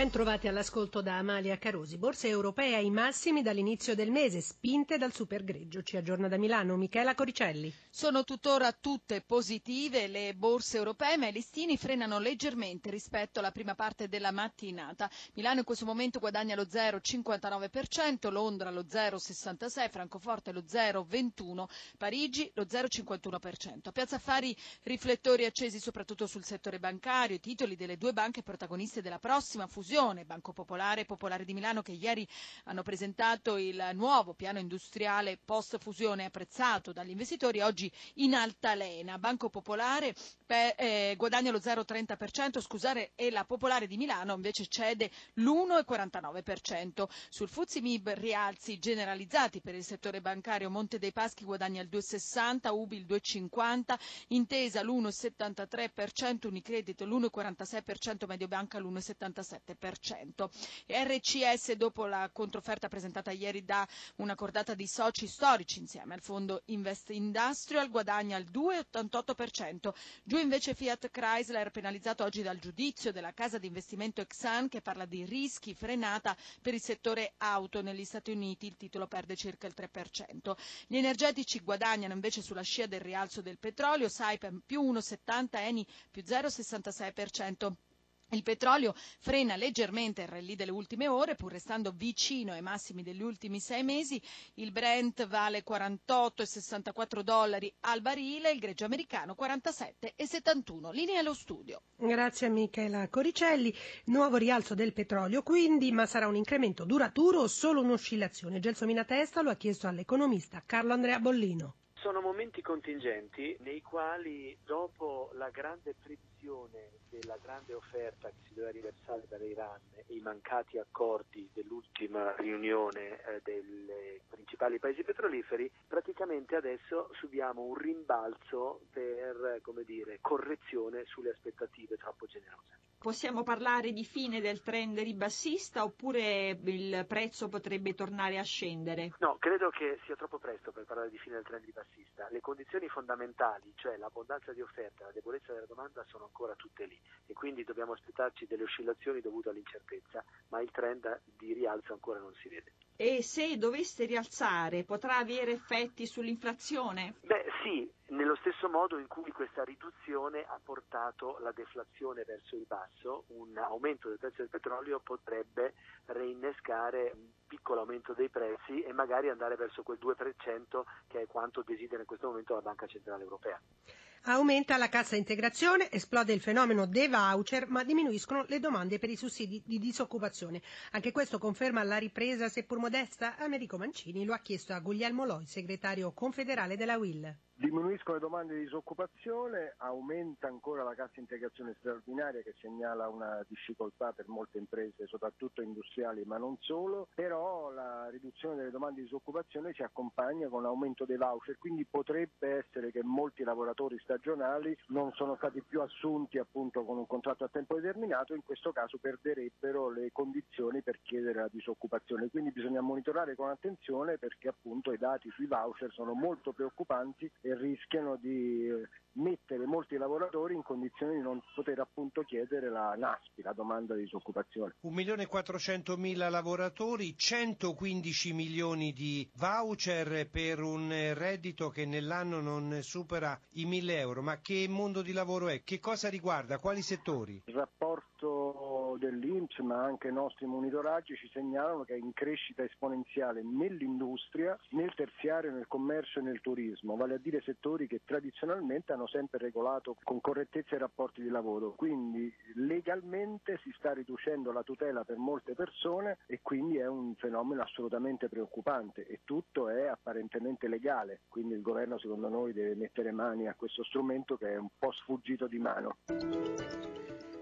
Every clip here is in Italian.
Ben trovati all'ascolto da Amalia Carosi. Borse europee ai massimi dall'inizio del mese, spinte dal super greggio. Ci aggiorna da Milano Michela Coricelli. Sono tuttora tutte positive le borse europee, ma i listini frenano leggermente rispetto alla prima parte della mattinata. Milano in questo momento guadagna lo 0,59%, Londra lo 0,66%, Francoforte lo 0,21%, Parigi lo 0,51%. A Piazza Affari riflettori accesi soprattutto sul settore bancario, i titoli delle due banche protagoniste della prossima fusione fusione Banco Popolare e Popolare di Milano che ieri hanno presentato il nuovo piano industriale post fusione apprezzato dagli investitori oggi in altalena. Banco Popolare per, eh, guadagna lo 0,30%, scusate, e la Popolare di Milano invece cede l'1,49%. Sul Fuzzi Mib rialzi generalizzati per il settore bancario, Monte dei Paschi guadagna il 2,60, Ubi il 2,50, Intesa l'1,73%, Unicredit l'1,46%, Mediobanca l'1,77%. RCS dopo la controfferta presentata ieri da una cordata di soci storici insieme al fondo Invest Industrial guadagna il 2,88%. Giù invece Fiat Chrysler penalizzato oggi dal giudizio della casa di investimento Exxon che parla di rischi frenata per il settore auto negli Stati Uniti. Il titolo perde circa il 3%. Gli energetici guadagnano invece sulla scia del rialzo del petrolio, Saipem più 1,70, Eni più 0,66%. Il petrolio frena leggermente il rally delle ultime ore, pur restando vicino ai massimi degli ultimi sei mesi. Il Brent vale 48,64 dollari al barile, il greggio americano 47,71. Linea allo studio. Grazie a Michela Coricelli. Nuovo rialzo del petrolio quindi, ma sarà un incremento duraturo o solo un'oscillazione? Gelsomina Testa lo ha chiesto all'economista Carlo Andrea Bollino. Sono momenti contingenti nei quali dopo la grande frizione della grande offerta che si doveva riversare dall'Iran e i mancati accordi dell'ultima riunione eh, dei principali paesi petroliferi, praticamente adesso subiamo un rimbalzo per come dire, correzione sulle aspettative troppo generose. Possiamo parlare di fine del trend ribassista oppure il prezzo potrebbe tornare a scendere? No, credo che sia troppo presto per parlare di fine del trend ribassista. Le condizioni fondamentali, cioè l'abbondanza di offerta e la debolezza della domanda, sono ancora tutte lì e quindi dobbiamo aspettarci delle oscillazioni dovute all'incertezza, ma il trend di rialzo ancora non si vede. E se dovesse rialzare potrà avere effetti sull'inflazione? Beh sì, nello stesso modo in cui questa riduzione ha portato la deflazione verso il basso, un aumento del prezzo del petrolio potrebbe reinnescare un piccolo aumento dei prezzi e magari andare verso quel 2% che è quanto desidera in questo momento la Banca Centrale Europea. Aumenta la cassa integrazione, esplode il fenomeno dei voucher, ma diminuiscono le domande per i sussidi di disoccupazione. Anche questo conferma la ripresa, seppur modesta? Americo Mancini lo ha chiesto a Guglielmo Loi, segretario confederale della WIL. Diminuiscono le domande di disoccupazione, aumenta ancora la cassa integrazione straordinaria che segnala una difficoltà per molte imprese, soprattutto industriali, ma non solo, però la riduzione delle domande di disoccupazione si accompagna con l'aumento dei voucher, quindi potrebbe essere che molti lavoratori stagionali non sono stati più assunti appunto con un contratto a tempo determinato, in questo caso perderebbero le condizioni per chiedere la disoccupazione. Quindi bisogna monitorare con attenzione perché appunto i dati sui voucher sono molto preoccupanti e rischiano di eh, mettere molti lavoratori in condizione di non poter appunto chiedere la NASPI, la domanda di disoccupazione. 1.400.000 lavoratori, 115 milioni di voucher per un reddito che nell'anno non supera i 1.000 euro. Ma che mondo di lavoro è? Che cosa riguarda? Quali settori? Il rapporto dell'Inps ma anche i nostri monitoraggi ci segnalano che è in crescita esponenziale nell'industria, nel terziario, nel commercio e nel turismo, vale a dire settori che tradizionalmente hanno sempre regolato con correttezza i rapporti di lavoro, quindi legalmente si sta riducendo la tutela per molte persone e quindi è un fenomeno assolutamente preoccupante e tutto è apparentemente legale, quindi il governo secondo noi deve mettere mani a questo strumento che è un po' sfuggito di mano.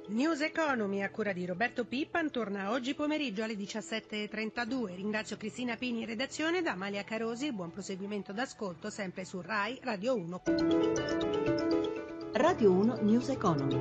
News Economy a cura di Roberto Pippan torna oggi pomeriggio alle 17.32. Ringrazio Cristina Pini in redazione da Amalia Carosi. Buon proseguimento d'ascolto sempre su RAI Radio 1. Radio 1 News Economy.